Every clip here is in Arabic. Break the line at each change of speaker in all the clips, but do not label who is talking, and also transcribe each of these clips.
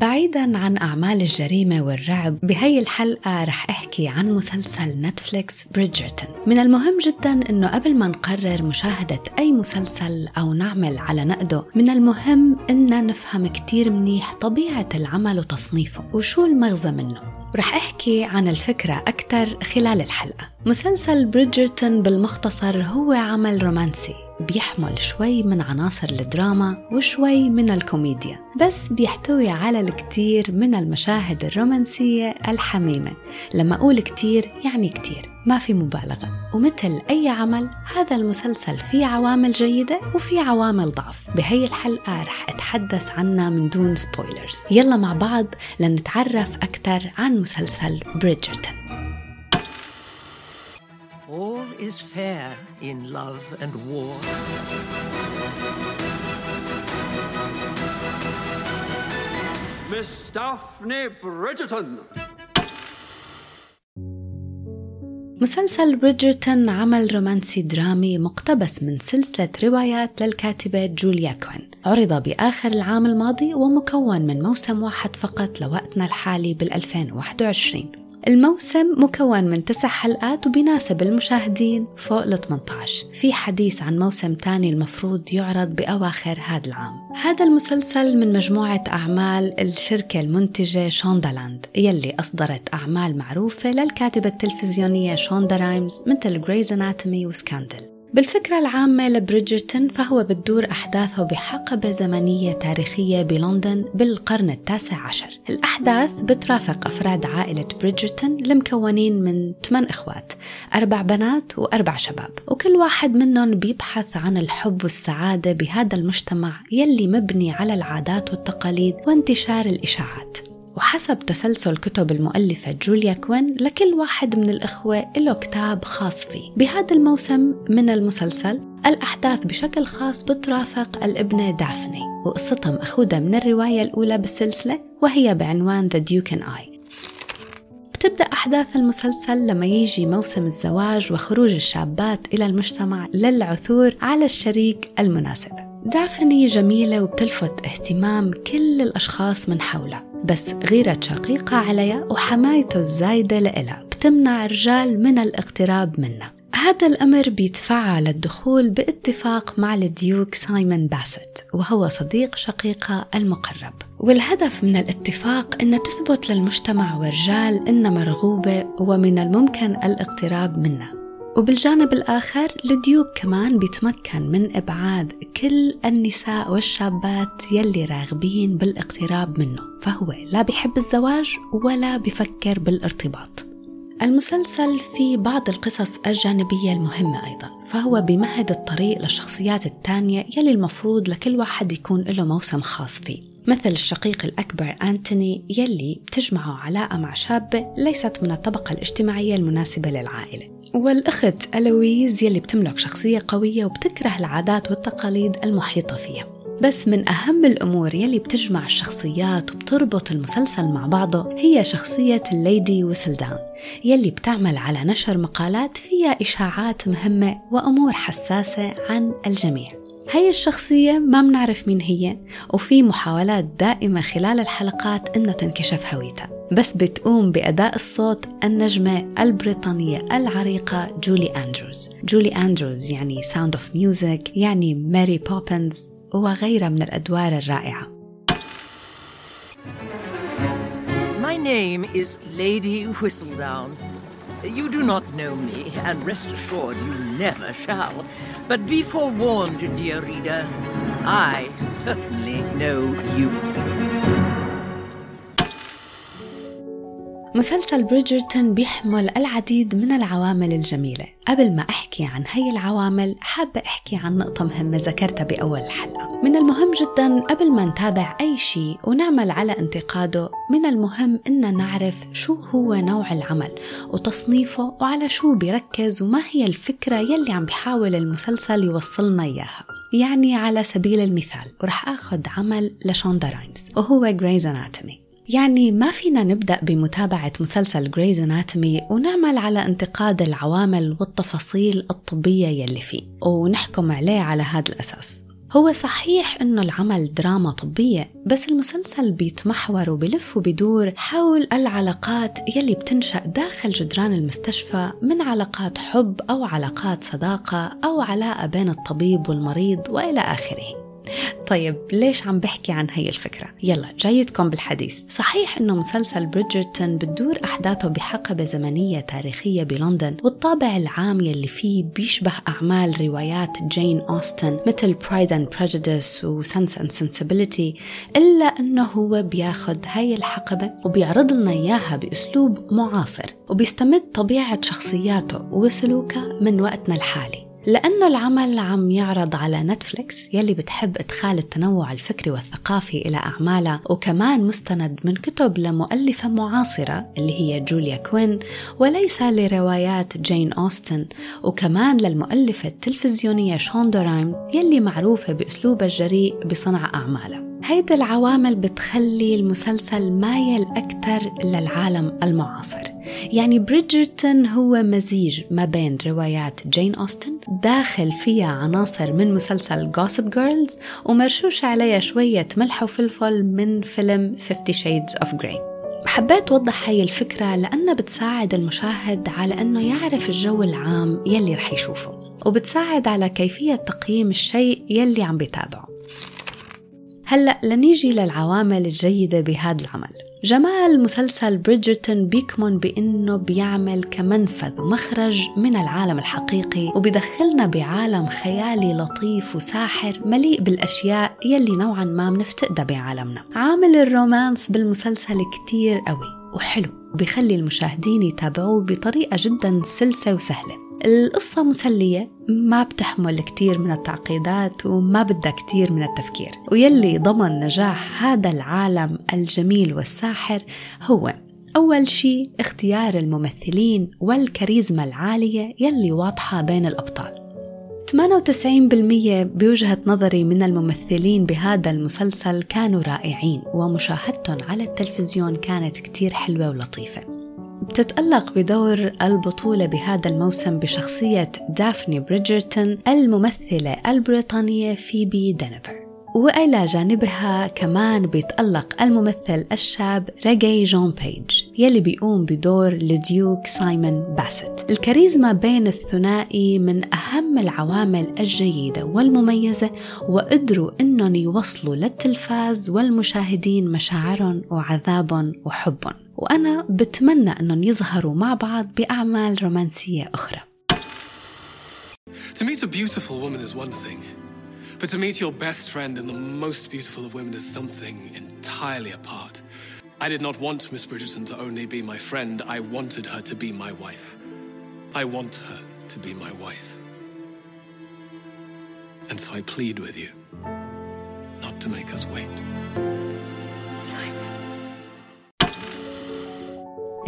بعيدا عن أعمال الجريمة والرعب بهي الحلقة رح أحكي عن مسلسل نتفليكس بريدجرتون من المهم جدا أنه قبل ما نقرر مشاهدة أي مسلسل أو نعمل على نقده من المهم أن نفهم كتير منيح طبيعة العمل وتصنيفه وشو المغزى منه. رح أحكي عن الفكرة أكثر خلال الحلقة. مسلسل بريدجرتون بالمختصر هو عمل رومانسي. بيحمل شوي من عناصر الدراما وشوي من الكوميديا بس بيحتوي على الكثير من المشاهد الرومانسية الحميمة. لما أقول كتير يعني كتير ما في مبالغة. ومثل أي عمل هذا المسلسل فيه عوامل جيدة وفي عوامل ضعف. بهي الحلقة رح أتحدث عنها من دون سبويلرز يلا مع بعض لنتعرف أكثر عن مسلسل بريدجرتون.
All is fair in love and war.
Miss Daphne Bridgerton.
مسلسل بريدجرتون عمل رومانسي درامي مقتبس من سلسلة روايات للكاتبة جوليا كوين عرض بآخر العام الماضي ومكون من موسم واحد فقط لوقتنا الحالي بال 2021 الموسم مكون من تسع حلقات وبيناسب المشاهدين فوق ال 18 في حديث عن موسم تاني المفروض يعرض بأواخر هذا العام. هذا المسلسل من مجموعة أعمال الشركة المنتجة شوندالاند يلي أصدرت أعمال معروفة للكاتبة التلفزيونية شوندا رايمز مثل جريز أناتومي وسكاندل بالفكرة العامة لبريدجرتون فهو بتدور أحداثه بحقبة زمنية تاريخية بلندن بالقرن التاسع عشر. الأحداث بترافق أفراد عائلة بريدجرتون المكونين من ثمان إخوات أربع بنات وأربع شباب وكل واحد منهم بيبحث عن الحب والسعادة بهذا المجتمع يلي مبني على العادات والتقاليد وانتشار الإشاعات. وحسب تسلسل كتب المؤلفة جوليا كوين لكل واحد من الإخوة له كتاب خاص فيه. بهذا الموسم من المسلسل الأحداث بشكل خاص بترافق الابنة دافني وقصتها مأخوذة من الرواية الأولى بالسلسلة وهي بعنوان The Duke and I. بتبدأ أحداث المسلسل لما يجي موسم الزواج وخروج الشابات إلى المجتمع للعثور على الشريك المناسب. دافني جميلة وبتلفت اهتمام كل الأشخاص من حولها. بس غيرة شقيقة عليها وحمايته الزايدة لإلها. بتمنع الرجال من الاقتراب منها. هذا الأمر بيدفعها للدخول باتفاق مع ال duke سايمون باسيت وهو صديق شقيقها المقرب. والهدف من الاتفاق أن تثبت للمجتمع والرجال أن مرغوبة ومن الممكن الاقتراب منها. وبالجانب الآخر الديوك كمان بيتمكن من إبعاد كل النساء والشابات يلي راغبين بالاقتراب منه فهو لا بيحب الزواج ولا بفكر بالارتباط. المسلسل فيه بعض القصص الجانبية المهمة أيضا فهو بيمهد الطريق للشخصيات التانية يلي المفروض لكل واحد يكون له موسم خاص فيه. مثل الشقيق الأكبر أنتوني يلي بتجمعه علاقة مع شابة ليست من الطبقة الاجتماعية المناسبة للعائلة. والأخت ألويز يلي بتملك شخصية قوية وبتكره العادات والتقاليد المحيطة فيها. بس من أهم الأمور يلي بتجمع الشخصيات وبتربط المسلسل مع بعضه هي شخصية ال Lady ويسلداون يلي بتعمل على نشر مقالات فيها إشاعات مهمة وأمور حساسة عن الجميع. هي الشخصية ما بنعرف مين هي وفي محاولات دائمة خلال الحلقات إنه تنكشف هويتها. بس بتقوم بأداء الصوت النجمة البريطانية العريقة جولي أندروز. جولي أندروز يعني Sound of Music يعني Mary Poppins وغيرها من الأدوار الرائعة.
My name is Lady Whistledown. You do not know me, and rest assured you never shall. But be forewarned, dear reader, I certainly know you.
مسلسل بريدجرتون بيحمل العديد من العوامل الجميلة. قبل ما أحكي عن هي العوامل حابة أحكي عن نقطة مهمة ذكرتها بأول الحلقة من المهم جدا قبل ما نتابع أي شيء ونعمل على انتقاده من المهم إن نعرف شو هو نوع العمل وتصنيفه وعلى شو بيركز وما هي الفكرة يلي عم بيحاول المسلسل يوصلنا إياها. يعني على سبيل المثال ورح أخذ عمل لشوندا رايمز وهو جريز أناتومي يعني ما فينا نبدأ بمتابعة مسلسل جريز أناتومي ونعمل على انتقاد العوامل والتفاصيل الطبية يلي فيه ونحكم عليه على هذا الأساس. هو صحيح إنه العمل دراما طبية بس المسلسل بيتمحور وبلف وبيدور حول العلاقات يلي بتنشأ داخل جدران المستشفى من علاقات حب أو علاقات صداقة أو علاقة بين الطبيب والمريض وإلى آخره. طيب ليش عم بحكي عن هي الفكرة؟ يلا جايتكم بالحديث صحيح إنه مسلسل بريدجرتون بتدور أحداثه بحقبة زمنية تاريخية بلندن والطابع العام يلي فيه بيشبه أعمال روايات جين أوستن مثل Pride and Prejudice و Sense and Sensibility إلا إنه هو بياخد هاي الحقبة وبيعرض لنا إياها بأسلوب معاصر وبيستمد طبيعة شخصياته وسلوكه من وقتنا الحالي لأنه العمل عم يعرض على نتفليكس يلي بتحب إدخال التنوع الفكري والثقافي إلى أعمالها وكمان مستند من كتب لمؤلفة معاصرة اللي هي جوليا كوين وليس لروايات جين أوستن وكمان للمؤلفة التلفزيونية شوندا رايمز يلي معروفة بأسلوبها الجريء بصنع أعمالها هيدي العوامل بتخلي المسلسل مايل أكثر للعالم المعاصر. يعني بريدجرتون هو مزيج ما بين روايات جين أوستن داخل فيها عناصر من مسلسل Gossip Girls ومرشوش عليها شوية ملح وفلفل من فيلم Fifty Shades of Grey. حبيت أوضح هاي الفكرة لأنها بتساعد المشاهد على أنه يعرف الجو العام يلي رح يشوفه وبتساعد على كيفية تقييم الشيء يلي عم بيتابعه. هلأ لنيجي للعوامل الجيدة بهذا العمل. جمال مسلسل بريدجرتون بيكمن بأنه بيعمل كمنفذ ومخرج من العالم الحقيقي وبدخلنا بعالم خيالي لطيف وساحر مليء بالأشياء يلي نوعا ما بنفتقدها بعالمنا. عامل الرومانس بالمسلسل كتير قوي وحلو وبيخلي المشاهدين يتابعوه بطريقة جدا سلسة وسهلة. القصة مسلية ما بتحمل كتير من التعقيدات وما بدها كتير من التفكير. ويلي ضمن نجاح هذا العالم الجميل والساحر هو أول شيء اختيار الممثلين والكاريزما العالية يلي واضحة بين الأبطال. 98% بوجهة نظري من الممثلين بهذا المسلسل كانوا رائعين ومشاهدتهم على التلفزيون كانت كتير حلوة ولطيفة. بتتألق بدور البطولة بهذا الموسم بشخصية دافني بريدجرتون الممثلة البريطانية فيبي دينيفور. وإلى جانبها كمان بيتألق الممثل الشاب ريجي جون بيج يلي بيقوم بدور ل duke سايمون باسيت. الكاريزما بين الثنائي من أهم العوامل الجيدة والمميزة وقدروا أنهم يوصلوا للتلفاز والمشاهدين مشاعرهم وعذابهم وحبهم. وأنا بتمنى أنهم يظهروا مع بعض بأعمال رومانسية أخرى
To meet a beautiful woman is one thing, but to meet your best friend and the most beautiful of women is something entirely apart. I did not want Miss Bridgerton to only be my friend, I wanted her to be my wife. I want her to be my wife. And so I plead with you not to make us wait.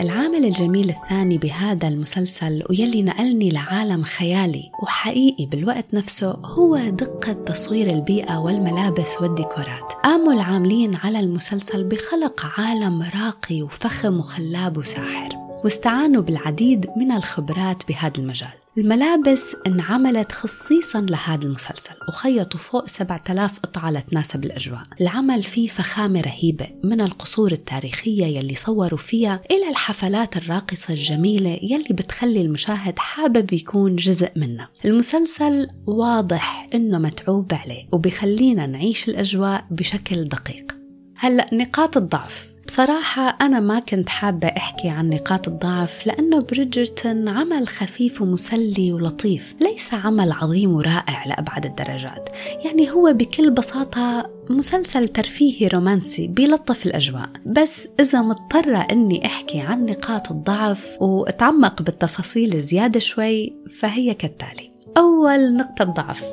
العامل الجميل الثاني بهذا المسلسل ويلي نقلني لعالم خيالي وحقيقي بالوقت نفسه هو دقة تصوير البيئة والملابس والديكورات. قاموا العاملين على المسلسل بخلق عالم راقي وفخم وخلاب وساحر واستعانوا بالعديد من الخبرات بهذا المجال. الملابس انعملت خصيصا لهذا المسلسل وخيطوا فوق 7000 قطعة لتناسب الأجواء. العمل فيه فخامة رهيبة من القصور التاريخية يلي صوروا فيها إلى الحفلات الراقصة الجميلة يلي بتخلي المشاهد حابب يكون جزء منها. المسلسل واضح إنه متعوب عليه وبيخلينا نعيش الأجواء بشكل دقيق. هلأ نقاط الضعف. بصراحة أنا ما كنت حابة أحكي عن نقاط الضعف لأنه بريدجرتون عمل خفيف ومسلي ولطيف ليس عمل عظيم ورائع لأبعد الدرجات. يعني هو بكل بساطة مسلسل ترفيهي رومانسي بيلطف الأجواء. بس إذا مضطرة أني أحكي عن نقاط الضعف وأتعمق بالتفاصيل زيادة شوي فهي كالتالي. أول نقطة ضعف.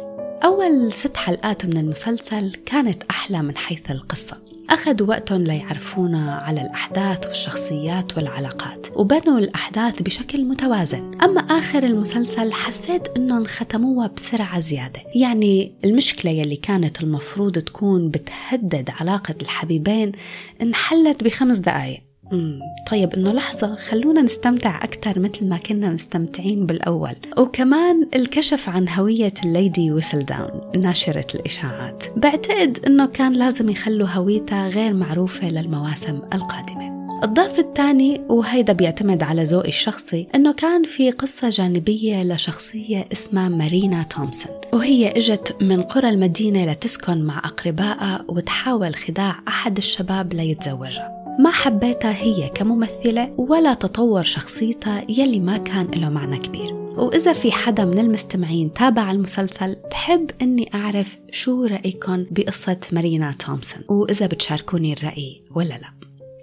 أول ست حلقات من المسلسل كانت أحلى من حيث القصة. أخذوا وقتهم ليعرفونا على الأحداث والشخصيات والعلاقات وبنوا الأحداث بشكل متوازن. أما آخر المسلسل حسيت أنهم ختموها بسرعة زيادة. يعني المشكلة يلي كانت المفروض تكون بتهدد علاقة الحبيبين انحلت بخمس دقايق. طيب إنه لحظة خلونا نستمتع أكثر مثل ما كنا مستمتعين بالأول. وكمان الكشف عن هوية الليدي ويسل داون ناشرة الإشاعات. بعتقد إنه كان لازم يخلوا هويتها غير معروفة للمواسم القادمة. الضعف الثاني وهيدا بيعتمد على ذوقي الشخصي إنه كان في قصة جانبية لشخصية اسمها مارينا تومسون. وهي إجت من قرى المدينة لتسكن مع أقربائها وتحاول خداع أحد الشباب ليتزوجها. ما حبيتها هي كممثلة ولا تطور شخصيتها يلي ما كان له معنى كبير. وإذا في حدا من المستمعين تابع المسلسل بحب إني أعرف شو رأيكم بقصة مارينا تومسون وإذا بتشاركوني الرأي ولا لا.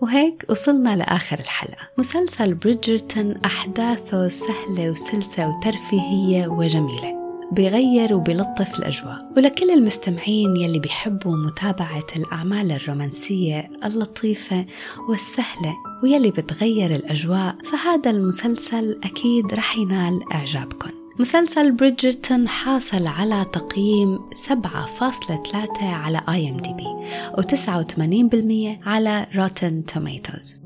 وهيك وصلنا لآخر الحلقة. مسلسل بريدجرتون أحداثه سهلة وسلسة وترفيهية وجميلة. بيغير وبيلطف الأجواء. ولكل المستمعين يلي بيحبوا متابعة الأعمال الرومانسية اللطيفة والسهلة ويلي بتغير الأجواء فهذا المسلسل أكيد رح ينال إعجابكم مسلسل بريدجرتون حاصل على تقييم 7.3 على IMDb و89% على Rotten Tomatoes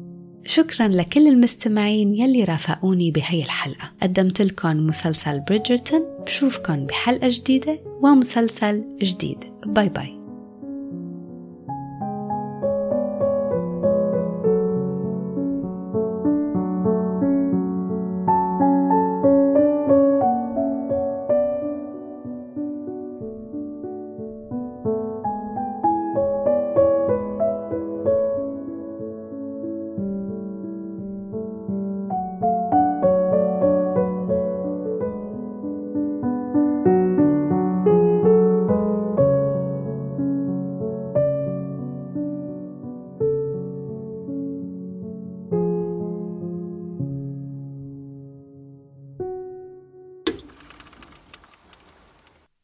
شكرا لكل المستمعين يلي رافقوني بهي الحلقة. قدمت لكم مسلسل بريدجرتون بشوفكن بحلقة جديدة ومسلسل جديد. bye bye.